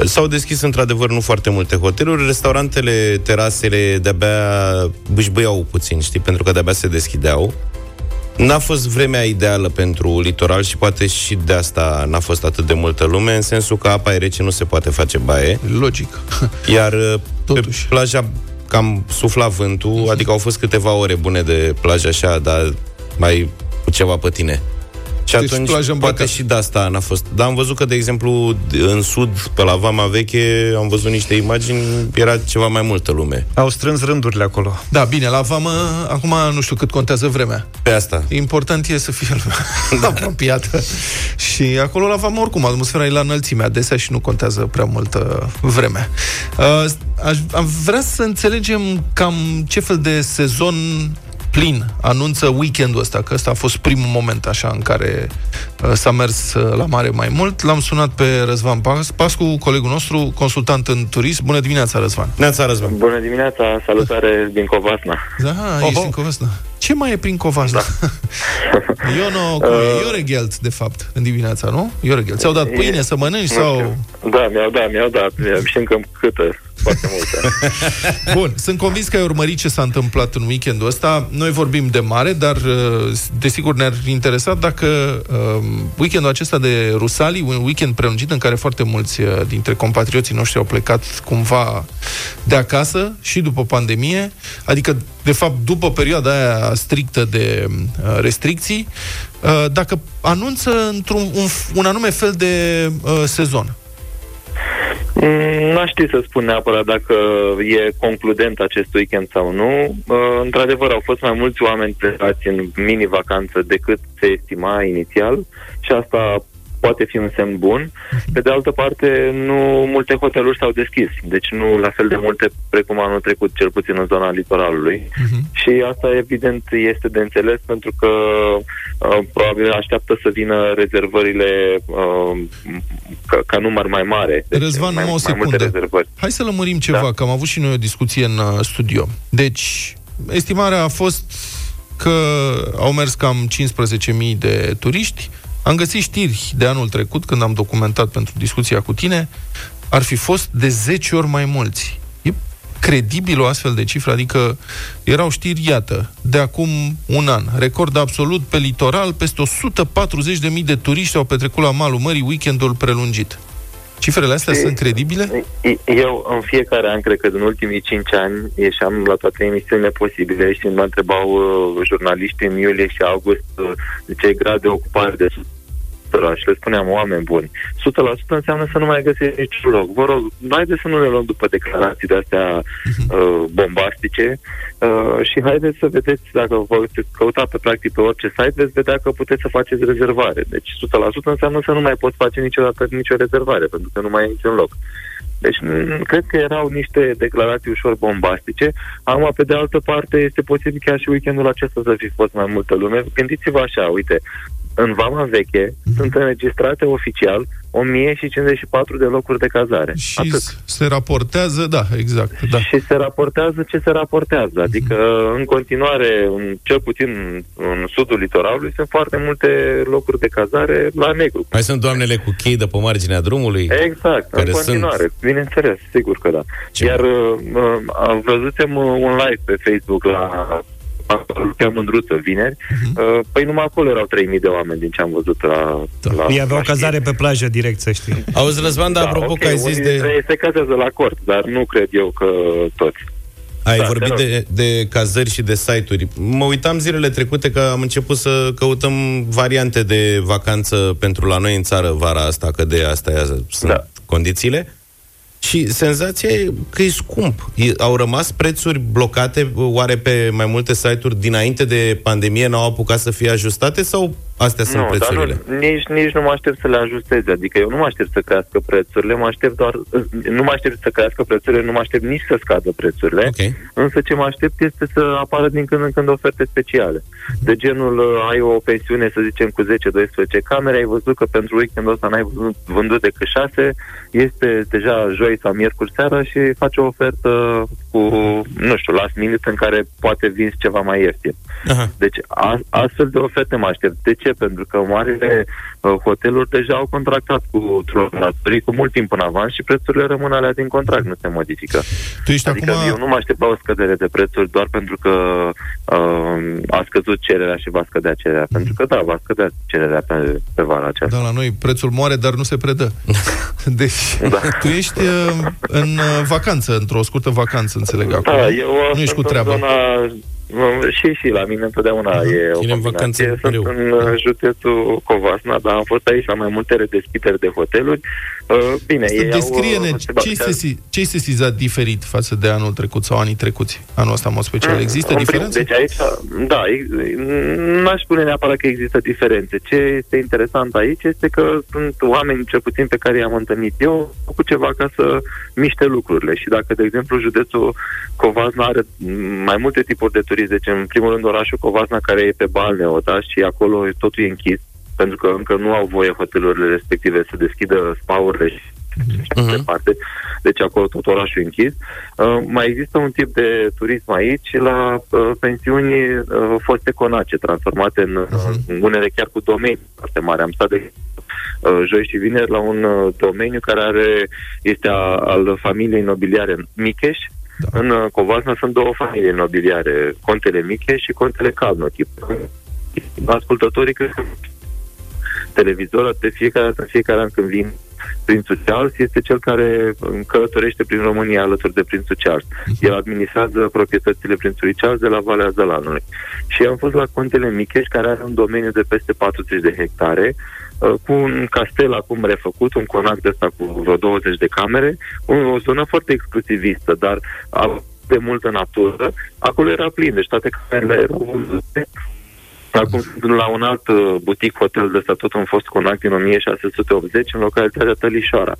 S-au deschis într-adevăr nu foarte multe hoteluri, restaurantele, terasele de-abia bâșbâiau puțin, știi, pentru că de-abia se deschideau. N-a fost vremea ideală pentru litoral și poate și de asta n-a fost atât de multă lume, în sensul că apa e rece, nu se poate face baie. Logic. Iar uh, pe Totuși. plaja cam sufla vântul, adică au fost câteva ore bune de plajă așa, dar mai cu ceva pe tine. Și Deci atunci, plajă îmbrăcat. poate și de asta n-a fost. Dar am văzut că, de exemplu, în sud, pe la Vama Veche, am văzut niște imagini, era ceva mai multă lume. Au strâns rândurile acolo. Da, bine, la vamă, acum nu știu cât contează vremea. Pe asta. Important e să fie lumea apropiată. Și acolo la vamă, oricum, atmosfera e la înălțime adesea și nu contează prea multă vreme. Uh, aș, am vrea să înțelegem cam ce fel de sezon plin anunță weekendul ăsta, că ăsta a fost primul moment așa în care uh, s-a mers uh, la mare mai mult. L-am sunat pe Răzvan Pas- Pascu, colegul nostru, consultant în turism. Bună dimineața, Răzvan! Neața Răzvan. Bună dimineața, salutare din Covasna. Da, ești în Covasna. Ce mai e prin Covasna? Da. Iono, cum e? Ioreghelt, de fapt, în dimineața, nu? Ioreghelt. Ți-au dat pâine să mănânci Nu sau... știu. Da, mi-au dat, mi-au dat. Și încă câtă. Foarte multe. Bun, sunt convins că ai urmărit ce s-a întâmplat în weekendul ăsta. Noi vorbim de mare, dar uh, desigur ne-ar interesa dacă uh, weekendul acesta de Rusali, un weekend prelungit în care foarte mulți uh, dintre compatrioții noștri au plecat cumva de acasă și după pandemie, adică de fapt după perioada aia strictă de uh, restricții, uh, dacă anunță într-un un, un anume fel de uh, sezon. Mm, N-aș ști să spun neapărat dacă e concludent acest weekend sau nu. Uh, Într-adevăr, au fost mai mulți oameni plecați în mini-vacanță decât se estima inițial și asta poate fi un semn bun. Pe de altă parte, nu multe hoteluri s-au deschis, deci nu la fel de multe precum anul trecut, cel puțin în zona litoralului. Și asta, evident, este de înțeles pentru că uh, probabil așteaptă să vină rezervările uh, ca, ca număr mai mare. Deci Răzvan, mai, numai o mai multe secundă. rezervări. Hai să lămurim ceva, Da. că am avut și noi o discuție în uh, studio. Deci, estimarea a fost că au mers cam 15.000 de turiști. Am găsit știri de anul trecut, când am documentat pentru discuția cu tine, ar fi fost de 10 ori mai mulți. E credibil o astfel de cifră? Adică erau știri, iată, de acum un an. Record absolut pe litoral, peste 140.000 de turiști au petrecut la malul mării weekendul prelungit. Cifrele astea Și- sunt credibile? Eu, în fiecare an, cred că în ultimii 5 ani, ieșeam la toate emisiunile posibile și mă întrebau uh, jurnaliștii în iulie și august uh, de ce e grad de ocupare de 100% și le spuneam, oameni buni, 100% înseamnă să nu mai găsiți niciun loc. Vă rog, haideți să nu ne luăm după declarații de astea uh, bombastice uh, și haideți să vedeți, dacă vă căuta pe practic pe orice site, veți vedea că puteți să faceți rezervare. Deci 100% înseamnă să nu mai poți face niciodată nicio rezervare, pentru că nu mai e niciun loc. Deci m, cred că erau niște declarații ușor bombastice. Acum, pe de altă parte, este posibil chiar și weekendul acesta să fi fost mai multă lume. Gândiți-vă așa, uite, în Vama Veche sunt înregistrate oficial 1054 de locuri de cazare. Și Atât. s- se raportează, da, exact, da. Și se raportează ce se raportează. Adică, în continuare, în, cel puțin în sudul litoralului, sunt foarte multe locuri de cazare la negru. Mai sunt doamnele cu chei de pe marginea drumului? Exact, Care în continuare, sunt- bineînțeles, sigur că da. Ce- Iar uh, uh, am văzutem uh, un live pe Facebook la pe Mândruță vineri, uh, păi numai acolo erau 3000 de oameni din ce am văzut la... Da. la Ei aveau la cazare pe plajă direct, să știi. Auzi, Răzvan, dar apropo ok, că ai zis unii de... dintre ei se cazează la cort, dar nu cred eu că toți. Ai Da, vorbit te rog. de, de cazări și de site-uri. Mă uitam zilele trecute că am început să căutăm variante de vacanță pentru la noi în țară vara asta, că de astea sunt Da. condițiile. Și senzația e că e scump. E, au rămas prețuri blocate, oare pe mai multe site-uri dinainte de pandemie n-au apucat să fie ajustate sau astea sunt nu, prețurile? dar nu, nici, nici nu mă aștept să le ajusteze. Adică eu nu mă aștept să crească prețurile, mă aștept doar... Nu mă aștept să crească prețurile, nu mă aștept nici să scadă prețurile. Ok. Însă ce mă aștept este să apară din când în când oferte speciale. De genul, uh, ai o pensiune, să zicem, cu 10-12 camere, ai văzut că pentru weekendul ăsta n-ai vândut, vândut decât 6, este deja joi sau miercuri seara și faci o ofertă cu, nu știu, last minute în care poate vinzi ceva mai ieftin. Aha. Deci a, astfel de oferte mă aștept. De ce? Pentru că marile uh, hoteluri deja au contractat cu tronatorii cu mult timp în avans și prețurile rămân alea din contract, nu se modifică. Tu ești Adică acum... eu nu mă aștept la o scădere de prețuri doar pentru că uh, a scăzut cererea și va scădea cererea. Pentru că da, va scădea cererea pe, pe vara aceasta. Da, la noi prețul moare, dar nu se predă. Deci, Da. tu ești uh, în uh, vacanță, într-o scurtă vacanță, înțeleg acum. Da, eu nu ești sunt cu treaba. în zona și și la mine întotdeauna e o Cine în vacanță combinație. Sunt mereu. în uh, județul Covasna, dar am fost aici la mai multe redeschideri de hoteluri. Uh, Bine, Să ei descrie-ne au, uh, ce este ce sesizat diferit față de anul trecut sau anii trecuți, anul ăsta în mod special. Există În prim- diferențe? Deci aici, da, ex- n-aș spune neapărat că există diferențe. Ce este interesant aici este că sunt oameni, cel puțin pe care i-am întâlnit eu, au făcut ceva ca să miște lucrurile. Și dacă, de exemplu, județul Covasna are mai multe tipuri de turism, deci în primul rând orașul Covasna care e pe balneo, da, și acolo totul e închis, pentru că încă nu au voie hotelurile respective să deschidă spaurile și și mai Mhm. departe. Deci acolo tot orașul e închis. Uh, mai există un tip de turism aici la uh, pensiuni uh, foste conace, transformate în uh, unele chiar cu domenii foarte mari. Am stat de uh, joi și vineri la un uh, domeniu care are, este a, al familiei imobiliare Micheș. Da. În uh, Covasna sunt două familii imobiliare, Contele Micheș și Contele Calnoti. Ascultătorii cred că televizor de fiecare dată, în fiecare an când vin Prințul Charles este cel care călătorește prin România alături de Prințul Charles. El administrează proprietățile Prințului Charles de la Valea Zălanului. Și am fost la Contele Micheș, care are un domeniu de peste 40 de hectare, uh, cu un castel acum refăcut, un conac de ăsta cu vreo 20 de camere, o, o zonă foarte exclusivistă, dar a- de multă natură. Acolo era plin, deci toate camerele erau vândute. Acum sunt la un alt uh, butic hotel de ăsta, tot un fost conac din 1680 în localitatea Tălișoara.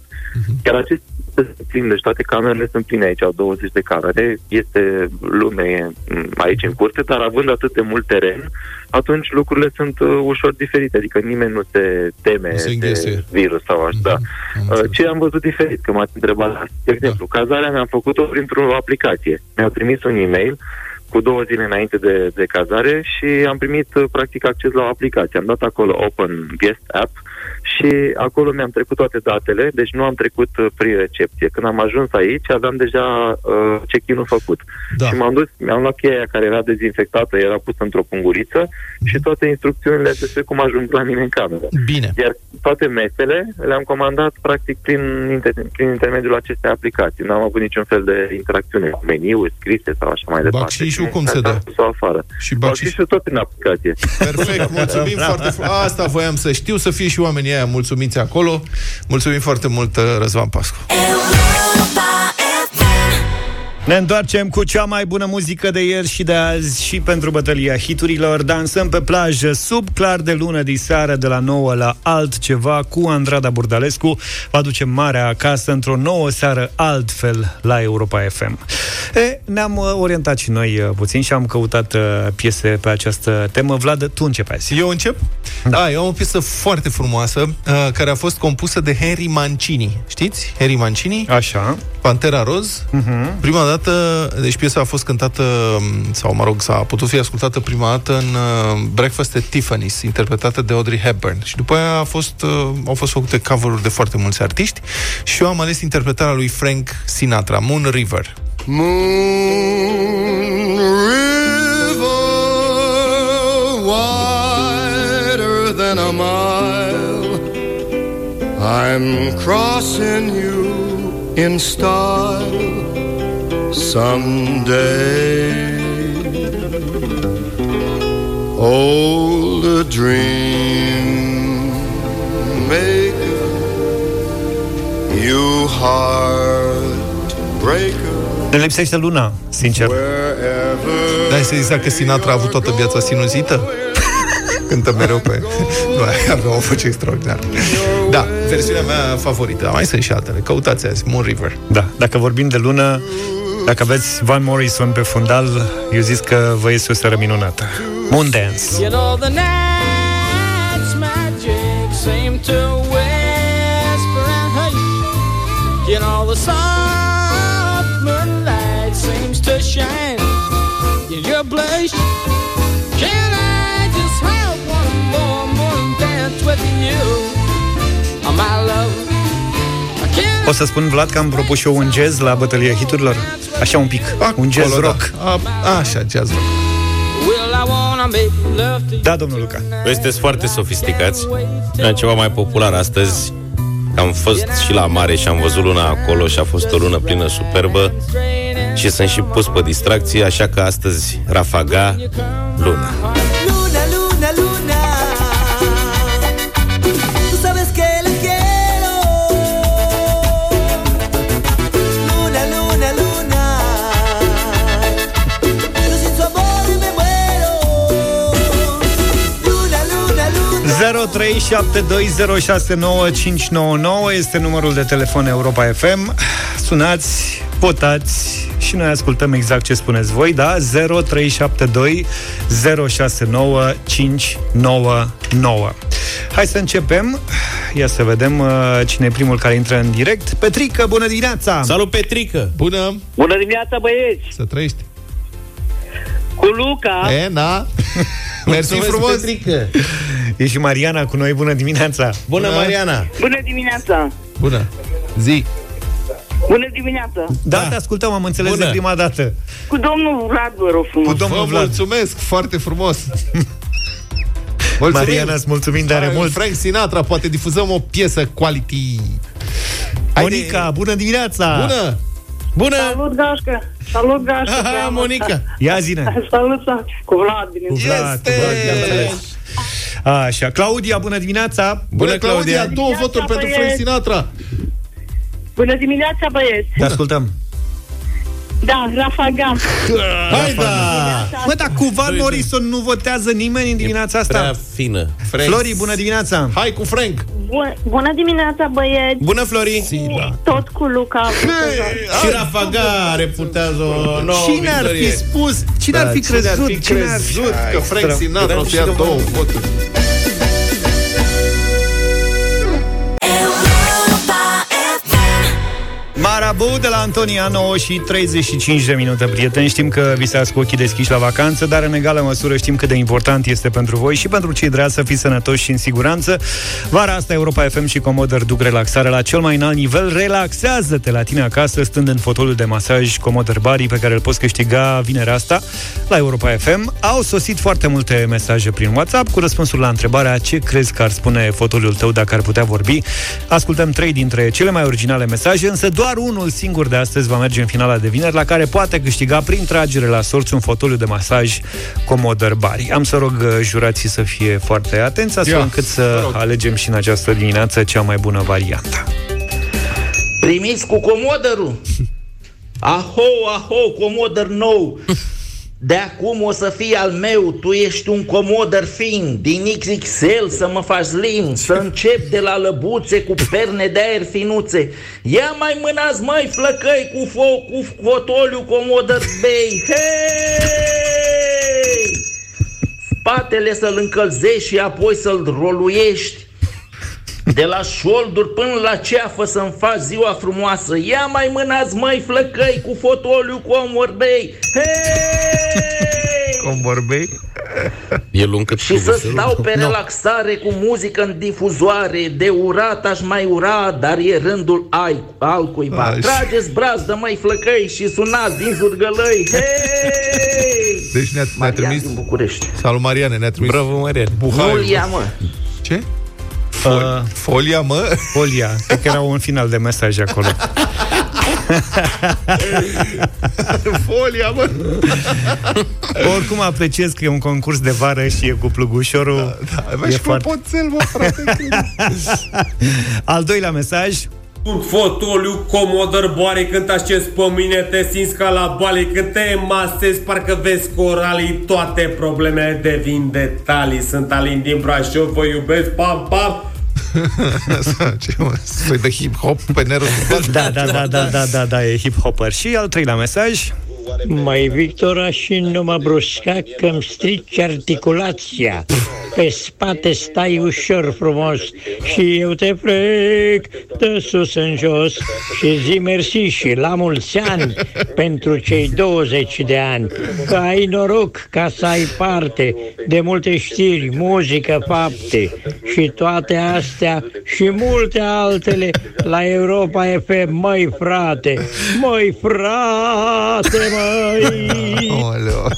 Chiar acest sunt plin, deci toate camerele sunt pline aici, au 20 de camere, este lume m, aici în curte, dar având atât de mult teren, atunci lucrurile sunt uh, ușor diferite, adică nimeni nu se teme Nu se de înghesuie. virus sau așa. Da. am Uh, înțeles. Ce am văzut diferit, că m-ați întrebat, de exemplu, cazarea mi-am făcut-o printr-o aplicație. Mi-au trimis un e-mail cu două zile înainte de, de cazare și am primit uh, practic acces la o aplicație. Am dat acolo Open Guest App și acolo mi-am trecut toate datele, deci nu am trecut uh, prin recepție. Când am ajuns aici, aveam deja uh, check-in-ul făcut. Da. Și m-am dus, mi-am luat cheia care era dezinfectată, era pusă într-o punguriță și toate instrucțiunile despre cum ajung la mine în cameră. Bine. Iar toate mesele le-am comandat practic prin, inter- prin intermediul acestei aplicații. N-am avut niciun fel de interacțiune cu meniuri scrise sau așa mai departe. Bacșișul cum se dă? Sau afară. Și bacșiș. Bacșișul tot prin aplicație. Perfect, mulțumim foarte mult. Asta voiam să știu, să fie și oamenii aia mulțumiți acolo. Mulțumim foarte mult, uh, Răzvan Pascu. Ne întoarcem cu cea mai bună muzică de ieri și de azi și pentru bătălia hiturilor. Dansăm pe plajă sub clar de lună de seară de la 9 la altceva cu Andrada Burdalescu. Vă aducem marea acasă într-o nouă seară altfel la Europa FM. E, ne-am uh, orientat și noi uh, puțin și am căutat uh, piese pe această temă. Vlad, tu începi azi. Eu încep? Da. e o piesă foarte frumoasă, uh, care a fost compusă de Harry Mancini. Știți? Harry Mancini? Așa. Pantera Roz. Uh-huh. Prima dată, deci piesa a fost cântată, m, sau mă rog, s-a putut fi ascultată prima dată în uh, Breakfast at Tiffany's, interpretată de Audrey Hepburn. Și după aia a fost, uh, au fost făcute cover de foarte mulți artiști și eu am ales interpretarea lui Frank Sinatra, Moon River. Moon River, wider than a mile. I'm crossing you in style someday. Old dream maker, you heartbreaker. Ne lipsește luna, sincer. Wherever Dai să zici dacă Sinatra a avut toată viața sinuzită? Cântă mereu pe... Nu, avea o voce extraordinară. Da, versiunea mea favorită. Mai sunt și altele. Căutați azi, Moon River. Da, dacă vorbim de lună, dacă aveți Van Morrison pe fundal, eu zis că vă este o seară minunată. Moon Dance. You know the night's magic seem to whisper and hush. You know the soft moonlight seems to shine in your blush. Can I just have one more moon dance with you, oh, my love? Can O să spun, Vlad, că am propus și eu un jazz la bătălia hiturilor. Așa un pic. Un jazz Acolo, rock. Da. A, așa, jazz rock. will I wanna make love to you? Da, domnul Luca. Voi sunteți foarte sofisticați. Era ceva mai popular astăzi. Am fost și la mare și am văzut luna acolo și a fost o lună plină superbă și sunt și pus pe distracție, așa că astăzi Rafaga Luna. Luna, 0372069599 este numărul de telefon Europa FM. Sunați, votați și noi ascultăm exact ce spuneți voi, da? 0372 069 599. Hai să începem. Ia să vedem uh, cine e primul care intră în direct. Petrică, bună dimineața! Salut, Petrică! Bună! Bună dimineața, băieți! Să trăiești! Cu Luca, E, na! Mersi Mulțumesc, frumos! Petrică! E și Mariana cu noi, bună dimineața! Bună, Mariana! Bună dimineața! Bună! Zi! Bună dimineața! Da, te ascultăm, am înțeles Bună. de prima dată. Cu domnul Vlad, vă rog frumos. Cu domnul Vă Vlad. mulțumesc, foarte frumos! Mulțumim. Mariana, îți mulțumim tare Hai, mult. Frank Sinatra, poate difuzăm o piesă quality. Haide. Monica, bună dimineața! Bună! Bună! Salut, Gașcă! Salut, Gașcă! Aha, Treaba Monica. ta. Ia zine! Salut, salut! Cu Vlad, Cu bineînțeles. Vlad, cu Vlad, i-am înțeles. Așa, Claudia, bună dimineața! Bună, Claudia! Claudia. Două voturi pentru băieți. Frank Sinatra! Bună dimineața, băieți! Te ascultăm. Da, Rafa Ga. Hai da! Mă, dar cu Van Morrison nu votează nimeni în dimineața Prea asta? fină. Frank. Flori, bună dimineața! Hai cu Frank! Bun- Bună dimineața, băieți! Bună, Flori! Si, da. Tot cu Luca. Și Rafa Ga reputează o nouă Cine ar fi victorie. spus? Cine ar fi Da, cine ar crezut? fi Cine ar fi crezut că Frank Extra. Sinatra o să ia Credeam și că două vă- voturi? Marabu de la Antonia 9 și 35 de minute, prieteni. Știm că visați cu ochii deschiși la vacanță, dar în egală măsură știm cât de important este pentru voi și pentru cei dragi să fiți sănătoși și în siguranță. Vara asta Europa FM și Comoder duc relaxarea la cel mai înalt nivel. Relaxează-te la tine acasă, stând în fotoliul de masaj Comoder Bari, pe care îl poți câștiga vinerea asta la Europa FM. Au sosit foarte multe mesaje prin WhatsApp cu răspunsul la întrebarea ce crezi că ar spune fotoliul tău dacă ar putea vorbi. Ascultăm trei dintre cele mai originale mesaje, însă doar unul singur de astăzi va merge în finala de vineri, la care poate câștiga prin tragere la sorți un fotoliu de masaj Commodore Bari. Am să rog uh, jurații să fie foarte atenți, astfel Ia, încât să alegem și în această dimineață cea mai bună variantă. Primiți cu comodărul? Aho, aho, comodăr nou! De acum o să fii al meu, tu ești un comodăr fin, din XXL să mă faci slim, să încep de la lăbuțe cu perne de aer finuțe. Ia mai mânați, mai flăcăi cu foc, cu fotoliu comodăr bei. Hei! Spatele să-l încălzești și apoi să-l roluiești. De la șolduri până la ceafă să-mi faci ziua frumoasă Ia mai mânați mai flăcăi cu fotoliu comorbei Hei! Comborbei? E lung cât Și să cubușelul? stau pe relaxare cu muzică în difuzoare De urat aș mai ura, dar e rândul ai, al cuiva Așa. Trageți brazdă mai flăcăi și sunați din zurgălăi Hei! Deci ne-a, ne-a Marian trimis... din București Salut, Mariane, ne-a trimis... Bravo, Marian. Buhaiul. Nu-l ia, mă Ce? Fol- Uh, Folia, mă? Folia, cred că era un final de mesaj acolo. Folia, mă! Oricum apreciez că e un concurs de vară și e cu plugușorul. Da, E Bă, și foarte- clopoțel, mă, frate. Al doilea mesaj, Un fotoliu comodăr boare când te așezi pe mine Te simți ca la bale Când te masezi parcă vezi coralii Toate problemele devin detalii Sunt Alin din Brașov, vă iubesc, pam, pam Ce, mă? Soi de hip-hop pe nerul da, da, da, da, da, da, da, e hip-hopper. Și al treilea mesaj, Mai Victora și nu mă brusca că îmi strici articulația. Pe spate stai ușor frumos și eu te plec de sus în jos și zi mersi și la mulți ani pentru cei 20 de ani. Că ai noroc ca să ai parte de multe știri, muzică, fapte și toate astea și multe altele la Europa FM. Măi frate, măi frate, măi! Oleo.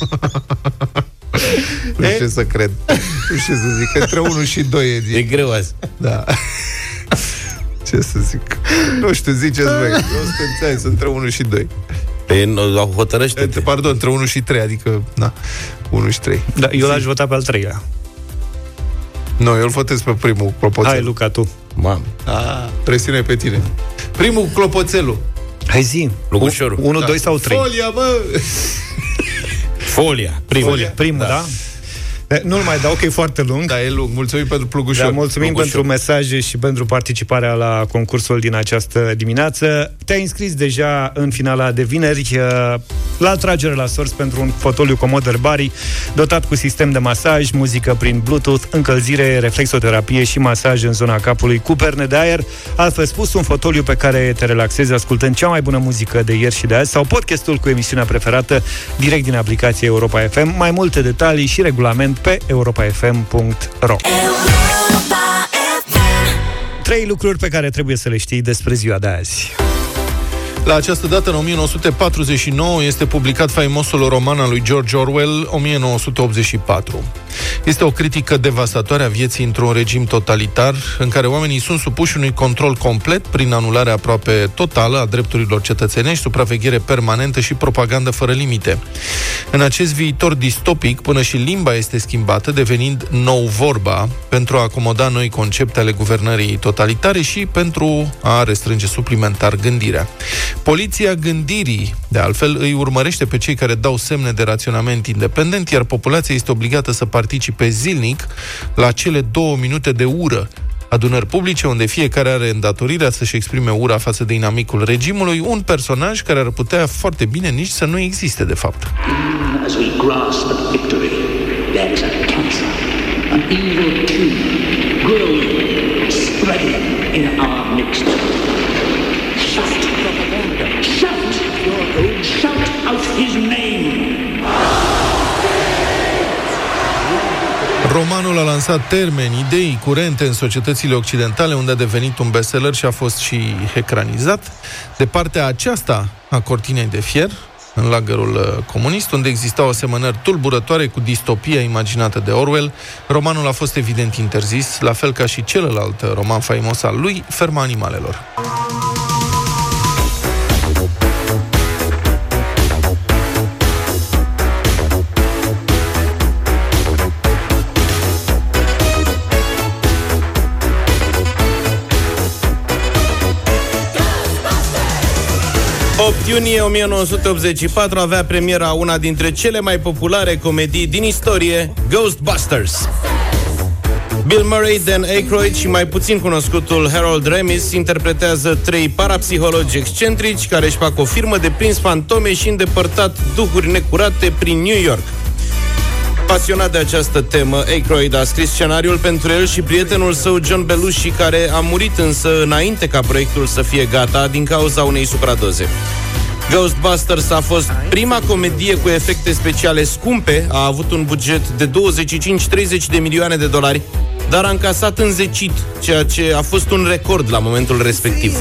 Nu știu ce să cred. Nu știu ce să zic. Între 1 și 2 e zi. E greu azi. Da. Ce să zic? Nu știu, ziceți voi. Eu sunt înțeles, între 1 și 2. Pe, hotărăște -te. Pardon, între 1 și 3, adică, na, 1 și 3. da, eu l-aș vota pe al treilea. Nu, eu îl votez pe primul clopoțel. Hai, Luca, tu. Mam. A, presiune pe tine. Primul clopoțelul. Hai zi. Lugușorul. 1, Da. 2 sau 3? Folia, mă! Folia. Primul. Folia. Primul, da? da? E, Nu-l mai dau, că e foarte lung. Da, e lung. Mulțumim pentru plugușor. Da, mulțumim Plugușor. pentru mesaje și pentru participarea la concursul din această dimineață. Te-ai înscris deja în finala de vineri uh, la atragere la sorți pentru un fotoliu Commodore Bari dotat cu sistem de masaj, muzică prin Bluetooth, încălzire, reflexoterapie și masaj în zona capului cu perne de aer. Altfel spus, un fotoliu pe care te relaxezi ascultând cea mai bună muzică de ieri și de azi sau podcastul cu emisiunea preferată direct din aplicația Europa FM. Mai multe detalii și regulament pe europafm.ro Trei lucruri pe care trebuie să le știi despre ziua de azi. La această dată, în 1949, este publicat faimosul roman al lui George Orwell, 1984. Este o critică devastatoare a vieții într-un regim totalitar, în care oamenii sunt supuși unui control complet prin anularea aproape totală a drepturilor cetățenești, supraveghere permanentă și propagandă fără limite. În acest viitor distopic, până și limba este schimbată, devenind nou vorba, pentru a acomoda noi concepte ale guvernării totalitare și pentru a restrânge suplimentar gândirea. Poliția gândirii, de altfel, îi urmărește pe cei care dau semne de raționament independent, iar populația este obligată să participe zilnic la cele două minute de ură adunări publice unde fiecare are îndatorirea să-și exprime ura față de inamicul regimului, un personaj care ar putea foarte bine nici să nu existe de fapt. As Romanul a lansat termeni, idei curente în societățile occidentale, unde a devenit un bestseller și a fost și ecranizat. De partea aceasta a cortinei de fier, în lagărul uh, comunist, unde existau asemănări tulburătoare cu distopia imaginată de Orwell, romanul a fost evident interzis, la fel ca și celălalt uh, roman faimos al lui, Ferma animalelor. Iunie 1984 avea premiera una dintre cele mai populare comedii din istorie, Ghostbusters. Bill Murray, Dan Aykroyd și mai puțin cunoscutul Harold Ramis interpretează trei parapsihologi excentrici care își fac o firmă de prins fantome și îndepărtat duhuri necurate prin New York. Pasionat de această temă, Aykroyd a scris scenariul pentru el și prietenul său John Belushi, care a murit însă înainte ca proiectul să fie gata din cauza unei supradoze. Ghostbusters a fost prima comedie cu efecte speciale scumpe, a avut un buget de 25-30 de milioane de dolari, dar a încasat înzecit, ceea ce a fost un record la momentul respectiv.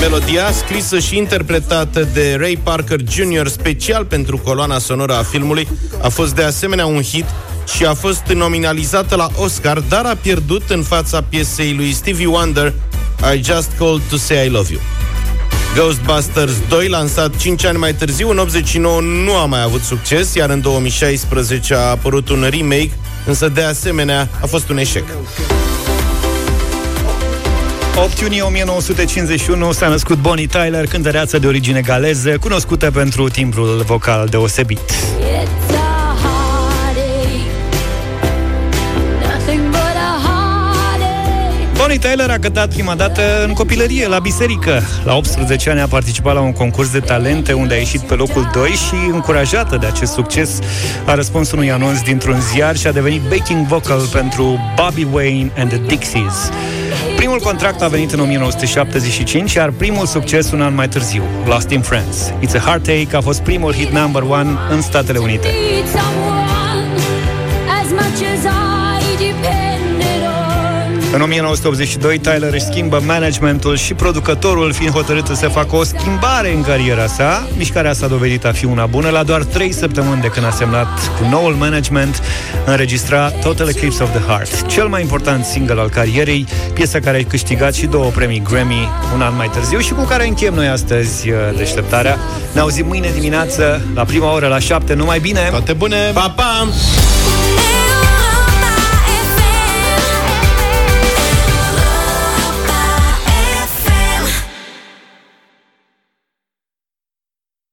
Melodia, scrisă și interpretată de Ray Parker Jr. special pentru coloana sonoră a filmului, a fost de asemenea un hit și a fost nominalizată la Oscar, dar a pierdut în fața piesei lui Stevie Wonder I Just Called to Say I Love You. Ghostbusters 2, lansat 5 ani mai târziu, în 89 nu a mai avut succes, iar în 2016 a apărut un remake, însă de asemenea a fost un eșec. 8 iunie 1951 s-a născut Bonnie Tyler, cântăreață de origine galeză, cunoscută pentru timbrul vocal deosebit. It's a heartache, nothing but a heartache. Bonnie Tyler a cântat prima dată în copilărie, la biserică. La 18 ani a participat la un concurs de talente unde a ieșit pe locul 2 și, încurajată de acest succes, a răspuns unui anunț dintr-un ziar și a devenit backing vocal pentru Bobby Wayne and the Dixies. Primul contract a venit în 1975, iar primul succes un an mai târziu, Lost in Friends. It's a Heartache a fost primul hit number one în Statele Unite. Need someone as much as I depended on. În 1982, Tyler își schimbă managementul și producătorul, fiind hotărât să facă o schimbare în cariera sa. Mișcarea s-a dovedit a fi una bună. La doar 3 săptămâni de când a semnat cu noul management, înregistra Total Eclipse of the Heart, cel mai important single al carierei, piesa care a câștigat și două premii Grammy un an mai târziu și cu care încheiem noi astăzi uh, deșteptarea. Ne auzim mâine dimineață, la prima oră, la 7. Numai bine! Toate bune! Pa, pa! Neon